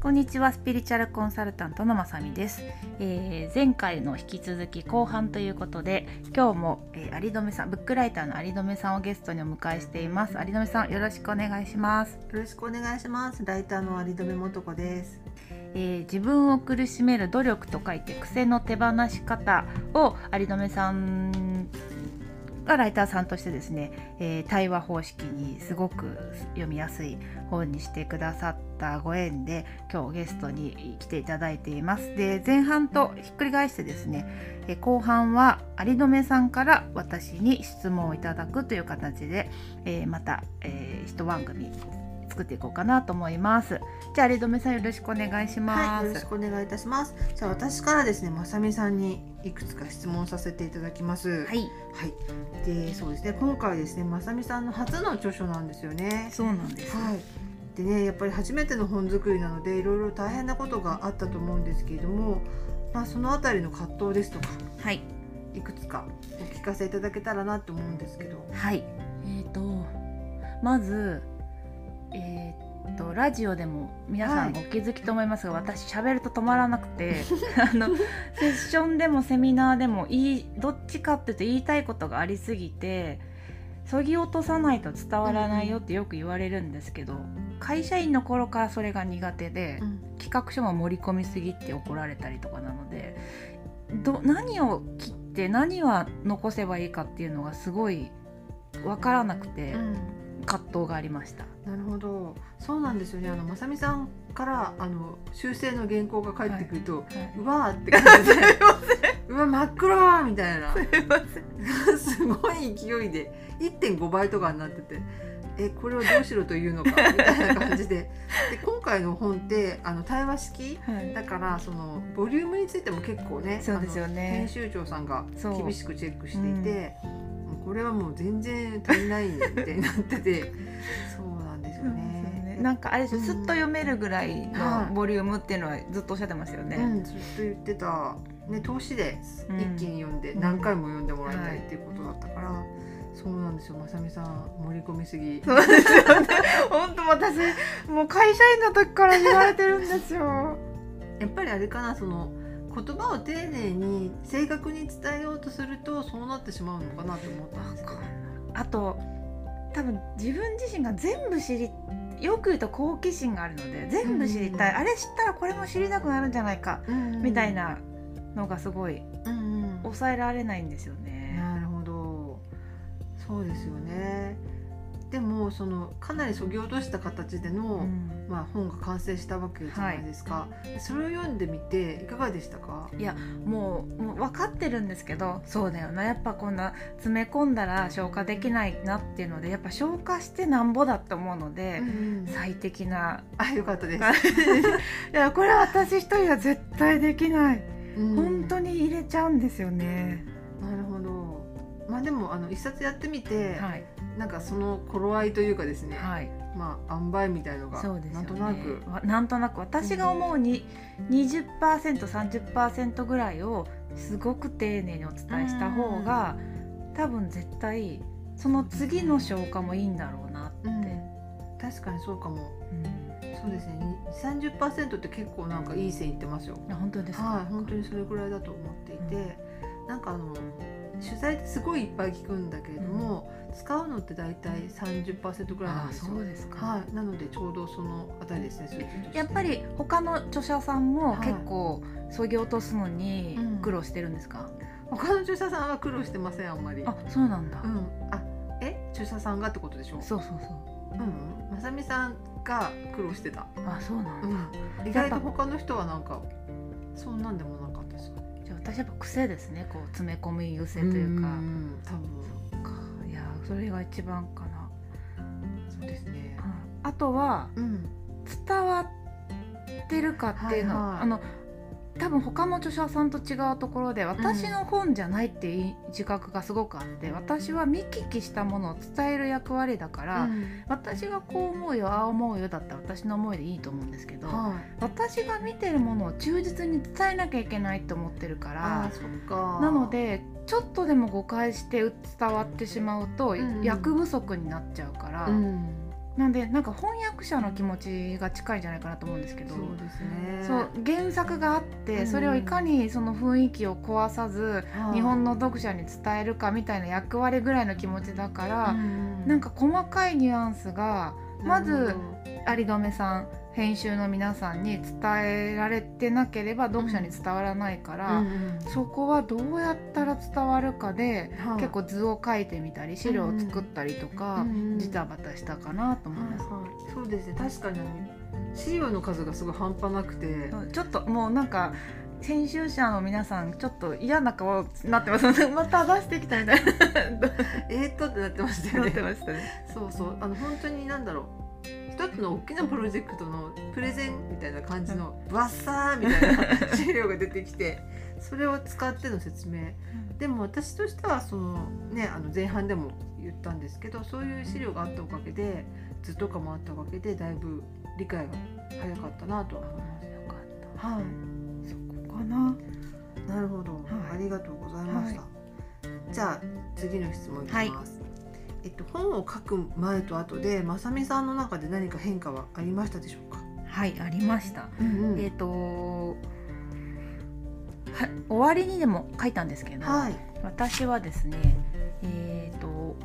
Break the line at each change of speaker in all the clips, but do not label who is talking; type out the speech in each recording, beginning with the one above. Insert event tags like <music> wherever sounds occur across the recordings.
こんにちはスピリチュアルコンサルタントのまさみです、えー前回の引き続き後半ということで今日も、えー、有留さんブックライターの有留さんをゲストにお迎えしています有留さんよろしくお願いします、
よろしくお願いします。ライターの有留素子です。
えー自分を苦しめる努力と書いて癖の手放し方を有留さんがライターさんとしてですね、えー対話方式にすごく読みやすい本にしてくださったご縁で今日ゲストに来ていただいています。で前半とひっくり返してですね、えー後半は有留さんから私に質問をいただくという形で、えーまた、えー一番組作っていこうかなと思います。じゃあ有留さんよろしくお願いします。
はい、よろしくお願いいたします。じゃあ私からですね、まさみさんにいくつか質問させていただきます。はい。
はい、
で、そうですね。今回ですね、まさみさんの初の著書なんですよね。
そうなんです。
はい。でね、やっぱり初めての本作りなので、いろいろ大変なことがあったと思うんですけれども、まあそのあたりの葛藤ですとか、
はい、
いくつかお聞かせいただけたらなと思うんですけど。
はい、えっ、とまずえっ、とラジオでも皆さん
は
お気づきと思いますが、私喋ると止まらなくて <laughs> あのセッションでもセミナーでもいいどっちかっていうと言いたいことがありすぎてそぎ落とさないと伝わらないよってよく言われるんですけど、会社員の頃からそれが苦手で。
うん
企画書も盛り込みすぎって怒られたりとかなのでど何を切って何は残せばいいかっていうのがすごい分からなくて
うん
葛藤がありました。
なるほど。そうなんですよね。あのまさみさんからあの修正の原稿が返ってくると、うわーって感じで。<laughs> うわ真っ黒みたいな。すごい勢いで1.5倍とかになっててえこれをどうしろというのかみたいな感じで。で今回の本ってあの対話式
はい。
だからそのボリュームについても結構ね
そうですよね。
編集長さんが厳しくチェックしていて、もうこれはもう全然足りないみたいになっててなん
かあれですっと読めるぐらい
はい。
のボリュームっていうのはずっとおっしゃってましたよね。
うん、ずっと言ってた、ね、投資で
うん
一気に読んで
うん。
何回も読んでもらいた
はい
いっていうことだったから、そうなんですよ。まさみさん盛り込みすぎ。
そうですよね。<laughs> 本当私もう会社員の時から言われてるんですよ。<laughs>
やっぱりあれかなその言葉を丁寧に正確に伝えようとするとそうなってしまうのかなと思ったんですけど。
あと多分自分自身が全部知りよく言うと好奇心があるので全部知りたい、
うん
あれ知ったらこれも知りたくなるんじゃないか、みたい、なのがすごい
うんうん。
抑えられないんですよね。
なるほど。そうですよねでもそのかなりそぎ落とした形での、
うん。
まあ、本が完成したわけじゃないですか、それを読んでみていかがでしたか？
もうもう分かってるんですけどそうだよな。やっぱこんな詰め込んだら消化できないなっていうのでやっぱ消化してなんぼだって思うので、最適な
あよかったです、<laughs>
いやこれは私一人は絶対できない、
うん。
本当に入れちゃうんですよね。
なるほど。まあでもあの一冊やってみて、
はい、
なんかその頃合いというかですね、
はい。
まあ塩梅みたいのが
そうですよね。
なんとなく。
わなんとなく私が思うに 20%30% ぐらいをすごく丁寧にお伝えした方が多分絶対その次の消化もいいんだろうなって、
うん。確かにそうかも。
うん。
そうですね。30%って結構なんかいい線いってますよ。
あ本当ですか、
はい本当にそれぐらいだと思っていて、なんかあの取材ってすごいいっぱい聞くんだけれども、使うのって大体30%ぐらいなん
あ
ですよ。
そうですか、
はい、なのでちょうどそのあたりですね数字として
やっぱり他の著者さんも
はい。
結構そぎ落とすのに
うん
苦労してるんですか、
他の著者さんは苦労してませんあんまり。
あそうなんだ、
うん。あえ？著者さんがってことでしょ？
そうそうそう。
うん。まさみさんが苦労してた、
あそうなんだ、
うん、意外と他の人はなんかそんなんでもなかったですかね。
じゃあ私やっぱ癖ですねこう詰め込み癖というか、
ん。多分。
かいやそれが一番かな、
そうですね。
あとは
うん。
伝わってるかっていうの、
はいはい。
あの多分他の著者さんと違うところで私の本じゃないっていう自覚がすごくあって、私は見聞きしたものを伝える役割だから、
うん。
私がこう思うよああ思うよだったら私の思いでいいと思うんですけど、
はい。
私が見てるものを忠実に伝えなきゃいけないと思ってるか
あ
らなのでちょっとでも誤解して伝わってしまうと、
うん
役不足になっちゃうから、
うん。
なんでなんか翻訳者の気持ちが近いんじゃないかなと思うんですけど
そうですね。
そう原作があって、
うん。
それをいかにその雰囲気を壊さず、
はい。
日本の読者に伝えるかみたいな役割ぐらいの気持ちだから、なんか細かいニュアンスがまず有留さん編集の皆さんに伝えられてなければ読者に伝わらないから、そこはどうやったら伝わるかで、結構図を書いてみたり資料を作ったりとか、ジタバタしたかなと思います。
そうですね確かに。資料の数がすごい半端なくて。
ちょっともうなんか編集者の皆さんちょっと嫌な顔になってます。ね <laughs> また出してきたみたいな。<laughs>
えーっとってなってましたよね。そうそう。あの本当になんだろう一つの大きなプロジェクトのプレゼンみたいな感じのわっさーみたいな <laughs> 資料が出てきてそれを使っての説明でも私としてはそのねあの前半でも言ったんですけどそういう資料があったおかげで図とかもあったおかげでだいぶ理解が早かったなとは思います。
よかった。
はい
そこかな。
なるほど、
はい
ありがとうございました。
は
じゃあ次の質問いきます。えっと本を書く前と後でまさみさんの中で何か変化はありましたでしょうか？
はいありました。
うん
えっ、とは終わりにでも書いたんですけど、
はい。
私はですねえっ、と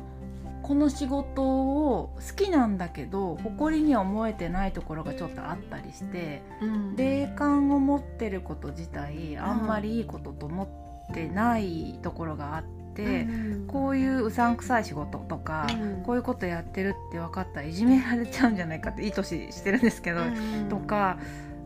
この仕事を好きなんだけど誇りには思えてないところがちょっとあったりして
うん
霊感を持ってること自体あんまりいいことと思ってないところがあって、
うん
こういううさんくさい仕事とか、
うん。
こういうことやってるって分かったらいじめられちゃうんじゃないかっていい年してるんですけど、
うん。
とか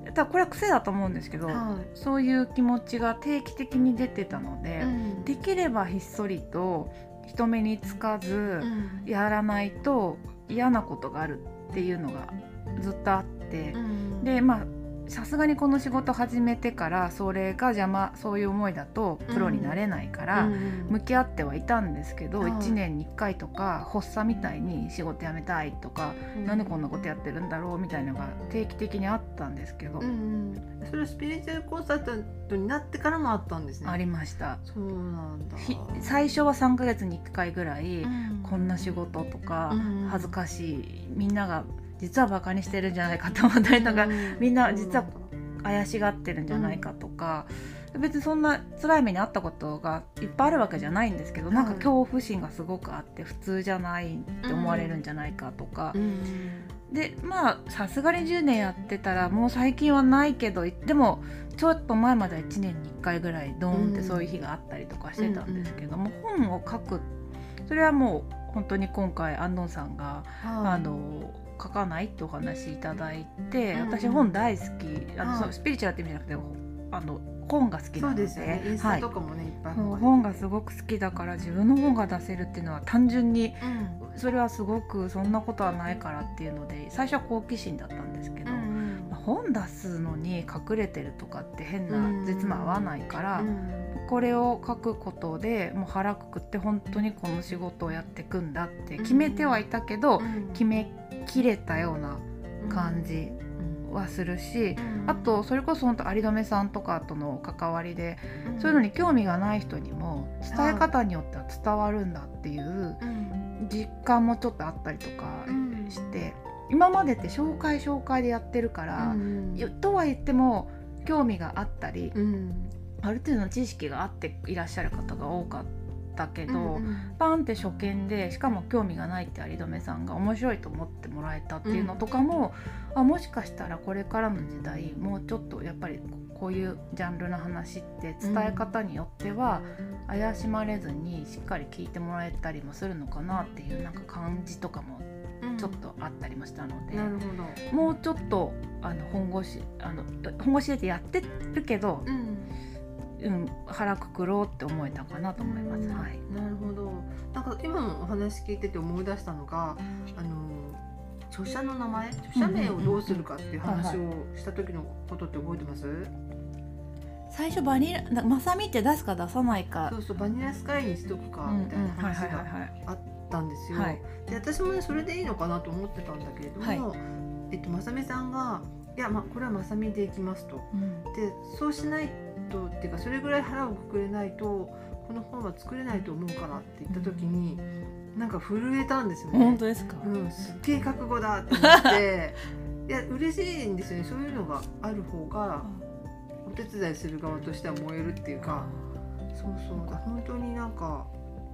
ただこれは癖だと思うんですけど、
は
そういう気持ちが定期的に出てたの
い。
で、
うん。
できればひっそりと人目につかず
うん。
やらないと嫌なことがあるっていうのがずっとあって
う、ん。
でまあさすがにこの仕事始めてからそれが邪魔そういう思いだとプロになれないから。
うん。
向き合ってはいたんですけど、
はい。
1年に1回とか発作みたいに仕事辞めたいとか、なんでこんなことやってるんだろうみたいなのが定期的にあったんですけど、
うんうん、それはスピリチュアルコンサルタントになってからもあったんですね。
ありました。
そうなんだ。
ひ最初は3ヶ月に1回ぐらい、
うん。
こんな仕事とか、
うん。
恥ずかしい。みんなが実はバカにしてるんじゃないかと思ったりとか、
うん。
みんな実は怪しがってるんじゃないかとか、別にそんな辛い目にあったことがいっぱいあるわけじゃないんですけど、なんか
はい
恐怖心がすごくあって普通じゃないって思われるんじゃないかとか、
うん。
でまあさすがに10年やってたらもう最近はないけどでもちょっと前までは1年に1回ぐらいドーンってそういう日があったりとかしてたんですけども、本を書くそれはもう本当に今回安藤さんが、
はい。
あの書かないってお話いただいて、
うんうん
私本大好き。あの、
はい。
スピリチュアルって意味じゃなくてあの本が好きなので。
そうですよね。インス
はい。
タとかもね、い、っぱい本が
すごく好きだから自分の本が出せるっていうのは単純に
うん。
それはすごくそんなことはないからっていうので最初は好奇心だったんですけど、
うん
本出すのに隠れてるとかって変な絶も合わないから、
うん。
これを書くことでもう腹くくって本当にこの仕事をやっていくんだって決めてはいたけど、
うん。
決めきれたような感じはするし、あとそれこそ本当有留さんとかとの関わりで、そういうのに興味がない人にも伝え方によっては伝わるんだっていう
うん。
実感もちょっとあったりとか
うん。
して、今までって紹介紹介でやってるから、とは言っても興味があったり、
うん。
ある程度の知識があっていらっしゃる方が多かったけど、
うん
パンって初見でしかも興味がないって有留さんが面白いと思ってもらえたっていうのとかも、あもしかしたらこれからの時代もうちょっとやっぱりこういうジャンルの話って伝え方によっては怪しまれずにしっかり聞いてもらえたりもするのかなっていうなんか感じとかもちょっとあったりもしたので。
なるほど。
もうちょっとあの本腰あの本腰でやってるけど、
うん
うん、腹くくろうって思えたかなと思います。
うん
はい。
なるほどなんか今のお話聞いてて思い出したのがあの著者の名前著者名をどうするかっていう話をした時のことって覚えてます、
最初バニラなまさみって出すか出さないか
そうそうバニラスカイにしとくか
うん
みたいな話があったんですよ。
はい
で私もねそれでいいのかなと思ってたんだけれども、
はい
えっとまさみさんがいやまあこれはまさみでいきますと。
うん
でそうしないとっていうかそれぐらい腹をくくれないとこの本は作れないと思うからって言った時に、なんか震えたんですよね。
本当ですか、
うん、すっげえ覚悟だって思って。<laughs> いや嬉しいんですよね。そういうのがある方がお手伝いする側としては燃えるっていうか。そうそう。本当になんか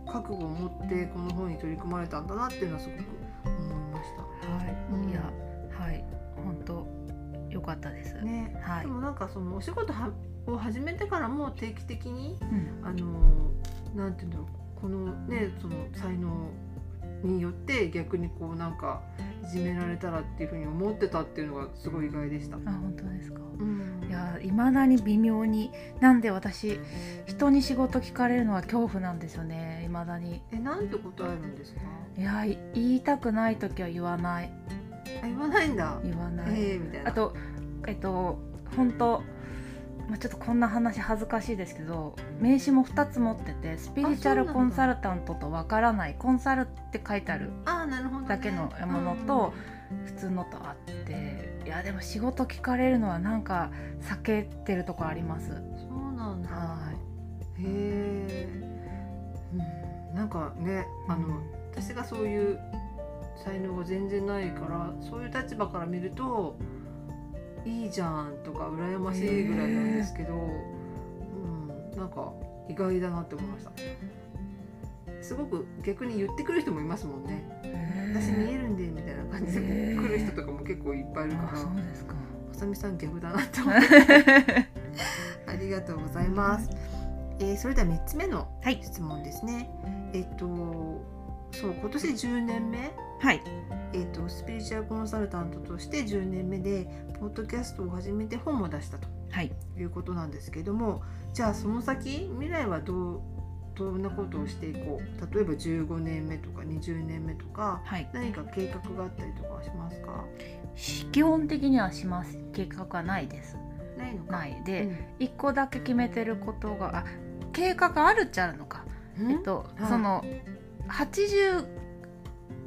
覚悟を持ってこの本に取り組まれたんだなっていうのはすごく思いました。
はい、
うん。
いやはい。本当良かったです、
ね、
はい。
でもなんかそのお仕事はを始めてからも定期的に
うん
あのなんていうんだろうこのねその才能によって逆にこうなんかいじめられたらっていうふうに思ってたっていうのがすごい意外でした。
あ本当ですか
うん
いやいまだに微妙になんで私人に仕事聞かれるのは恐怖なんですよねいまだに
えなんて答えるんですか？
いやい言いたくない時は言わない
あ言わないんだ。
言わない、
ええみたいな。
あとえっと本当まあ、ちょっとこんな話恥ずかしいですけど名刺も2つ持っててスピリチュアルコンサルタントとわからないコンサルって書いてあるだけのものと普通のとあっていやでも仕事聞かれるのはなんか避けてるところあります。
うんそうなんだ。
は
へえ。うん。なんかねあの、私がそういう才能が全然ないからそういう立場から見るといいじゃんとか羨ましいぐらいなんですけど、うん、なんか意外だなって思いました。すごく逆に言ってくる人もいますもんね。私見えるんでみたいな感じで来る人とかも結構いっぱいいるか
あ
ら
そうですか。
まさみさん逆だなって思って。<laughs> ありがとうございます、えーそれでは3つ目の
はい。
質問ですね。えっとそう今年10年目、
はい。
えっとスピリチュアルコンサルタントとして10年目でポッドキャストを始めて本も出したと
はい。
いうことなんですけども、じゃあその先未来はどうどんなことをしていこう？例えば15年目とか20年目とか
はい。
何か計画があったりとかはしますか？
基本的にはします。計画はないです。
ないのか？
ないで、
うん。
一個だけ決めてることがあ計画あるっちゃあるのか、
うん？
えっと、
はい。
その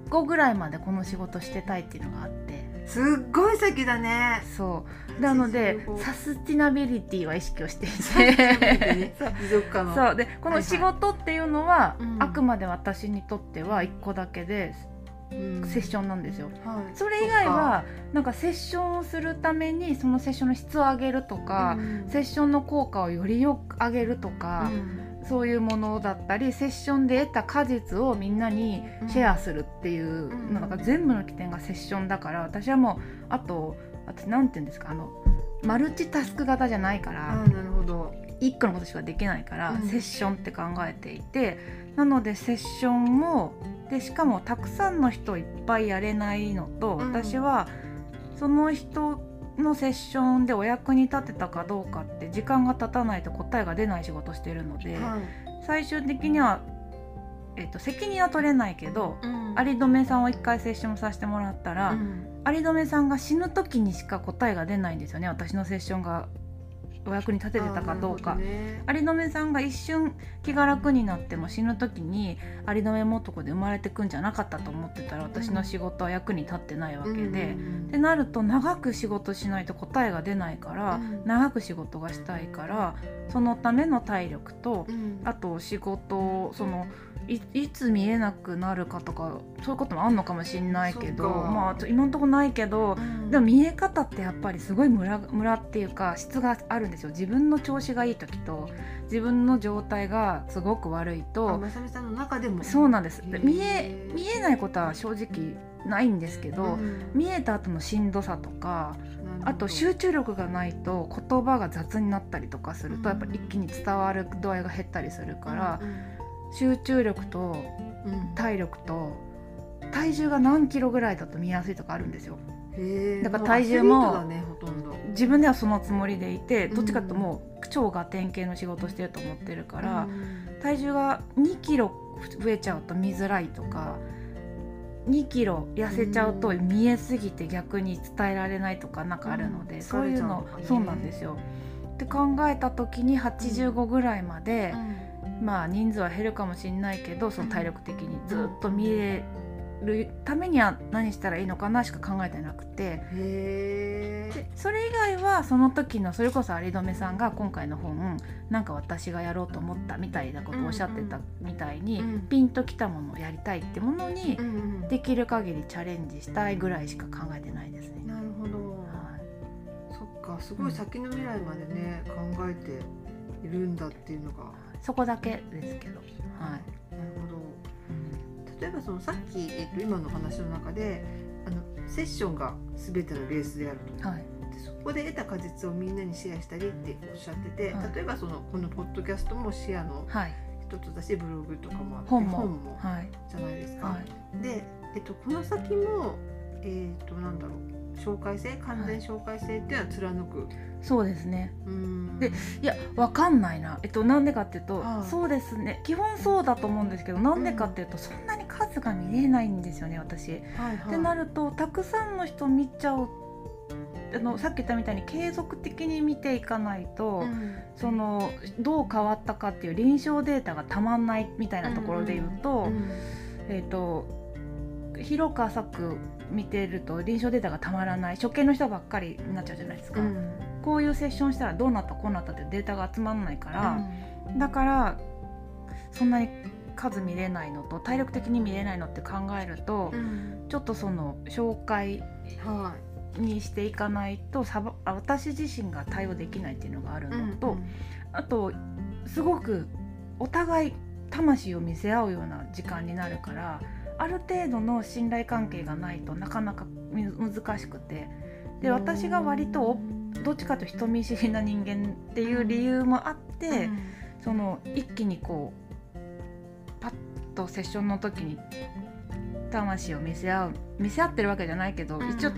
85ぐらいまでこの仕事してたいっていうのがあって。
すっごい先だね。
そう。なので
85
サスティナビリティは意識をしてい
ね
てそう。でこの仕事っていうのは、
うん
あくまで私にとっては1個だけで
うん。
セッションなんですよ。
はい。
それ以外はなんかセッションをするためにそのセッションの質を上げるとか、
うん。
セッションの効果をよりよく上げるとか、
うん
そういうものだったりセッションで得た果実をみんなにシェアするっていう
うん。
のが全部の起点がセッションだから私はもうあと私なんて言うんですかあのマルチタスク型じゃないから
なるほど。
一個のことしかできないから、
うん。
セッションって考えていてなのでセッションもでしかもたくさんの人いっぱいやれないのと、
うん。
私はその人のセッションでお役に立てたかどうかって時間が経たないと答えが出ない仕事してるので、
はい。
最終的には、えっと責任は取れないけど、
うん。
有留さんを一回セッションさせてもらったら、
うん。
有留さんが死ぬ時にしか答えが出ないんですよね私のセッションがお役に立ててたかどうか。
あーなるほどね
有留さんが一瞬気が楽になっても死ぬ時に有留もとこで生まれてくんじゃなかったと思ってたら私の仕事は役に立ってないわけで。
うん
ってなると長く仕事しないと答えが出ないから、
うん
長く仕事がしたいからそのための体力と
うん
あと仕事そのいいつ見えなくなるかとかそういうこともあんのかもしれないけどまあ今のところないけど、
うん。
でも見え方ってやっぱりすごいムラムラっていうか質があるんですよ。自分の調子がいい時と自分の状態がすごごく悪い
あ
と
まさみさんの中でも。
そうなんです。見え見えないことは正直ないんですけど、
うん。
見えた後のしんどさとかあと集中力がないと言葉が雑になったりとかするとやっぱり一気に伝わる度合いが減ったりするから集中力と
うん。うん
体力と体重が何キロぐらいだと見やすいとかあるんですよ。だから体重も自分ではそのつもりでいて
うん
どっちかというともう超ガテン系の仕事してると思ってるから、
うん。
体重が2キロ増えちゃうと見づらいとか2キロ痩せちゃうと
うん。
見えすぎて逆に伝えられないとかなんかあるので、
うん。
そういうのそうなんですよ。って考えた時に85ぐらいまで、まあ人数は減るかもしれないけどその体力的にずっと見れるためには何したらいいのかなしか考えてなくて。それ以外はその時のそれこそ有留さんが今回の本なんか私がやろうと思ったみたいなことをおっしゃってたみたいに、
うん。
ピンときたものをやりたいってものに
うんうん。
できる限りチャレンジしたいぐらいしか考えてないですね。
なるほど。
はい。
そっかすごい先の未来までね、考えているんだっていうのが
そこだけですけど、はい。
なるほど。例えばそのさっき、えっと、今の話の中であのセッションが全てのベースであると。
はい。
でそこで得た果実をみんなにシェアしたりっておっしゃってて、
はい。
例えばそのこのポッドキャストもシェアの
はい。
一つだしブログとかもあって
本も。
じ
はい。
ゃないですか。
はい。
で、えっと、この先もえっとなんだろう紹介性完全紹介性っていうのは貫く、
そうですね。
うん。
でいやわかんないな。えっとなんでかっていうと、
はい。
そうですね。基本そうだと思うんですけどなんでかっていうと、そんなに数が見れないんですよね私。
はいはい、
ってなるとたくさんの人見ちゃうあのさっき言ったみたいに継続的に見ていかないと、
うん。
そのどう変わったかっていう臨床データがたまんないみたいなところで言うと,、
うん。
えー、と広く浅く見てると臨床データがたまらない初見の人ばっかりになっちゃうじゃないですか、
うん。
こういうセッションしたらどうなったこうなったってデータが集まらないから、
うん。
だからそんなに数見れないのと体力的に見れないのって考えると、
うん。
ちょっとその紹介
は
にしていかないとさばあ私自身が対応できないっていうのがある
い、
のと、あとすごくお互い魂を見せ合うような時間になるからある程度の信頼関係がないとなかなかみ難しくて。で私が割とおどっちかと人見知りな人間っていう理由もあって、
うん。
その一気にこうパッとセッションの時に魂を見せ合う見せ合ってるわけじゃないけど、一応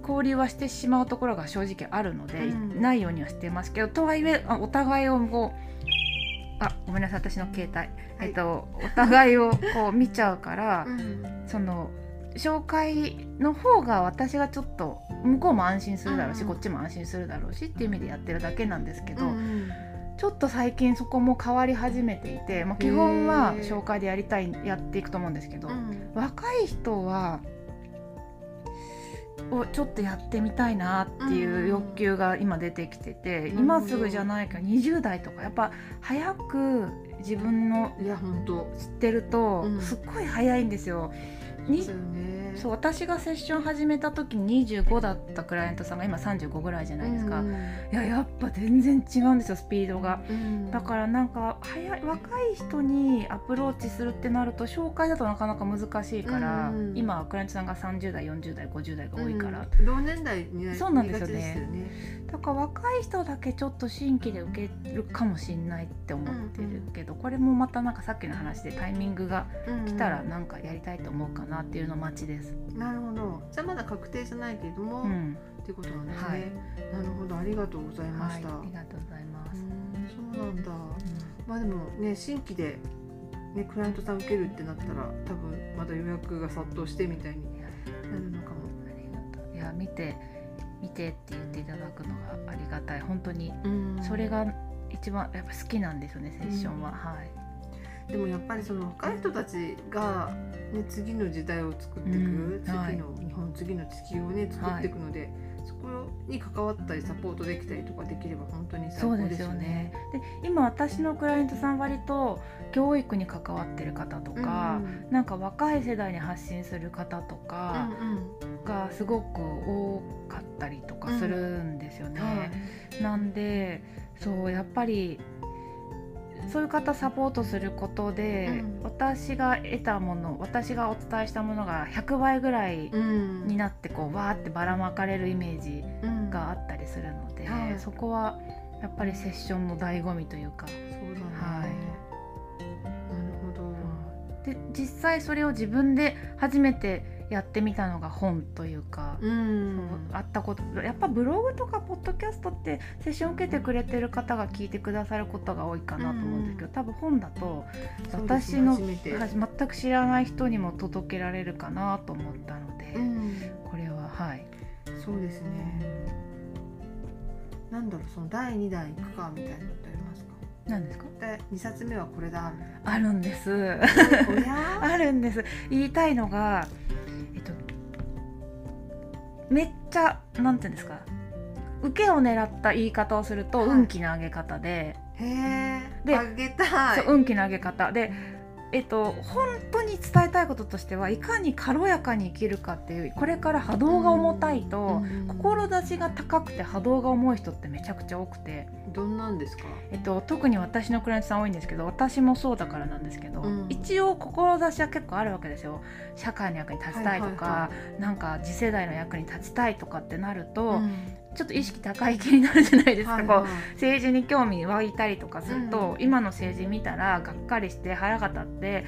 交流はしてしまうところが正直あるので、
うん。
ないようにはしてますけどとはいえあお互いをこうあごめんなさい私の携帯、えっとお互いをこう見ちゃうから、
うん。
その紹介の方が私がちょっと向こうも安心するだろうし、
うん。
こっちも安心するだろうしっていう意味でやってるだけなんですけど、
うん。
ちょっと最近そこも変わり始めていて、まあ、基本は紹介でやりたいやっていくと思うんですけど、
うん。
若い人はをちょっとやってみたいなっていう欲求が今出てきてて、
うん。
今すぐじゃないけど20代とかやっぱ早く自分の
いや本当。
知ってると
うん。
すっごい早いんですよ。
うだよね。
そう私がセッション始めた時25だったクライアントさんが今35ぐらいじゃないですか、
うん。
いややっぱ全然違うんですよスピードが。
うん。
だからなんか早い若い人にアプローチするってなると紹介だとなかなか難しいから、
うんうん。
今はクライアントさんが30代40代50代が多いから、
うん同年代に
そうなんですよね。
ね。
だから若い人だけちょっと新規で受けるかもしんないって思ってるけど、これもまたなんかさっきの話でタイミングが来たらなんかやりたいと思うかなっていうの待ちです。
なるほど。じゃあまだ確定じゃないけれども、っ
うん、
ていうことなんですね、
はい。
なるほど。ありがとうございま
はい、
した、
ありがとうございます。
うんそうなんだ。まあでもね新規でねクライアントさん受けるってなったら多分まだ予約が殺到してみたいになるのかも。
ありがとう。いや見て見てって言っていただくのがありがたい。本当に。
うん。
それが一番やっぱ好きなんですよねセッションは、
うん。
はい
でもやっぱりその若い人たちが、ね、次の時代を作っていく、
うんはい。
次の日本次の地球をね作っていくので、そこに関わったりサポートできたりとかできれば本当に最高
そうで
ですすよね。
よね。で今私のクライアントさん割と教育に関わってる方とか、
うん。
なんか若い世代に発信する方と
うん
かがすごく多かったりとかするんですよね。
はい。
なんでそうやっぱりそういう方サポートすることで、
うん。
私が得たもの私がお伝えしたものが100倍ぐらい
うん。
になってこうわーってばらまかれるイメージ
うん。
があったりするので、
はい。
そこはやっぱりセッションの醍醐味というか。
そうだね、
はい。
なるほど、
で実際それを自分で初めてやってみたのが本というか、
うん。
そうあったことやっぱブログとかポッドキャストってセッション受けてくれてる方が聞いてくださることが多いかなと思うんですけど、多分本だと私の
初めて。
は全く知らない人にも届けられるかなと思ったので、
うん。
これははい。
そうですね。なんだろうその第2弾行くかみたいなのってありますか？
何ですか？
で2冊目はこれだ
あるんです。<laughs> あるんです。言いたいのがえっとめっちゃなんていうんですか？受けを狙った言い方をすると、
はい。
運気の上げ方で。
へえ
で
あげたい。
そう運気の上げ方。でえっと本当に伝えたいこととしてはいかに軽やかに生きるかっていうこれから波動が重たいと、
うん
志が高くて波動が重い人ってめちゃくちゃ多くて、
どんなんですか？
えっと、特に私のクライアントさん多いんですけど私もそうだからなんですけど、
うん。
一応志は結構あるわけですよ。社会の役に立ちたいとか、
はいはいは
なんか次世代の役に立ちたいとかってなると、
うん
ちょっと意識高い気になるじゃないですか、
はいはい。
こう政治に興味湧いたりとかすると、
うん。
今の政治見たらがっかりして腹が立って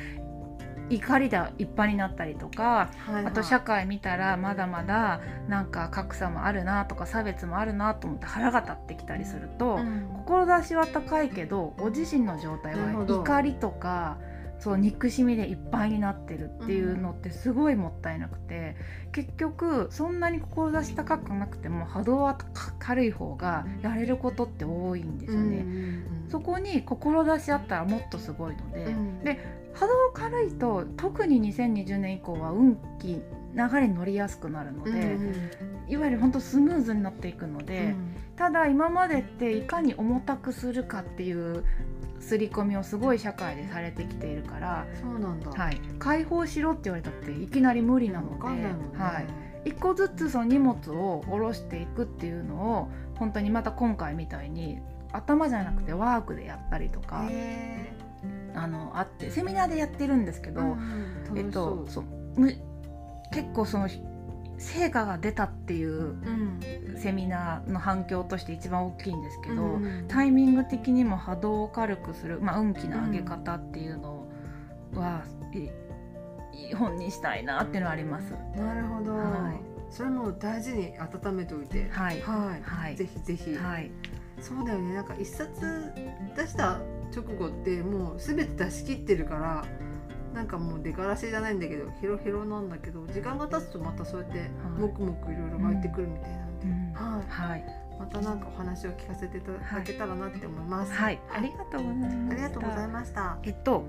怒りでいっぱいになったりとか、
はいはい。
あと社会見たらまだまだなんか格差もあるなとか差別もあるなと思って腹が立ってきたりすると、
うん。
志は高いけどご自身の状態は怒りとかそう憎しみでいっぱいになってるっていうのってすごいもったいなくて、結局そんなに志高くなくても波動は軽い方がやれることって多いんですよね。
うんうんうん
そこに志あったらもっとすごいので、
うん。
で波動軽いと特に2020年以降は運気流れに乗りやすくなるので、
うんうん。
いわゆる本当スムーズになっていくので、
うん。
ただ今までっていかに重たくするかっていう刷り込みをすごい社会でされてきているから、
そうなんだ。
はい、解放しろって言われたっていきなり無理なので、
わかんないもんね。
はい、一個ずつその荷物を下ろしていくっていうのを本当にまた今回みたいに頭じゃなくてワークでやったりとか、
へ
あのあってセミナーでやってるんですけど、
ーうん
えっと
そう
そう。む結構その成果が出たっていう
うん。
セミナーの反響として一番大きいんですけど、
うん。うん
タイミング的にも波動を軽くする、まあ、運気の上げ方っていうのは、いいい本にしたいなっていうのはあります。
なるほど、
はい。
それも大事に温めておいて。
はい。
はい、
はい。
ぜひぜひ、
はい、
そうだよね。なんか一冊出した直後ってもう全て出し切ってるからなんかもう出がらしじゃないんだけどヘロヘロなんだけど時間が経つとまたそうやってもくもくいろいろ湧いてくるみたいなんで、
うん
はい
はい、
またなんかお話を聞かせていただけたらなって思います。
はい、ありがとうございました。
ありがとうございました。
えっと、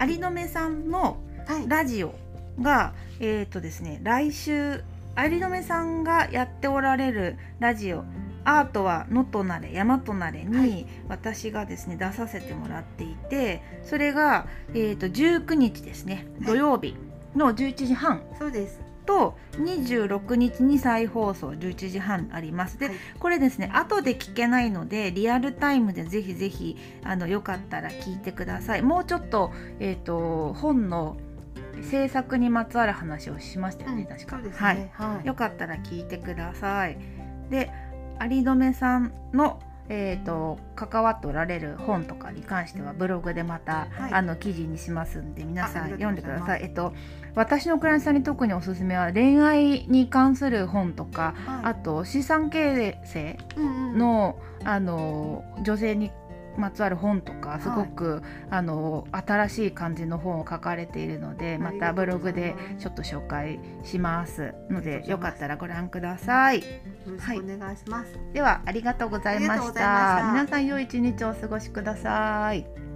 有留さんの
はい。
ラジオが、えっ、とですね、来週有留さんがやっておられるラジオアートは野となれ山となれに、
はい。
私がですね出させてもらっていてそれが、えー、と19日ですね
はい。
土曜日の11時半
そうです。
と26日に再放送11時半あります。で、
はい。
これですね後で聞けないのでリアルタイムでぜひぜひあのよかったら聞いてください。もうちょっと,、えー、と本の制作にまつわる話をしましたよね、確か。
そうです
はい。
ね。はい。
よかったら聞いてください。で有留さんのえー、と関わっておられる本とかに関してはブログでまた、
はい。
あの記事にしますんで皆さん読んでください。えっと私のクライアントさんに特におすすめは恋愛に関する本とか、
はい。
あと資産形成
うんうん
の,、あの女性にまつわる本とかすごく、あの新しい感じの本を書かれているのでまたブログでちょっと紹介しますのでよかったらご覧ください。
よろしくお願いします。
ではありがとうございま
ありがとう
した。
ございました
皆さん良い一日をお過ごしください。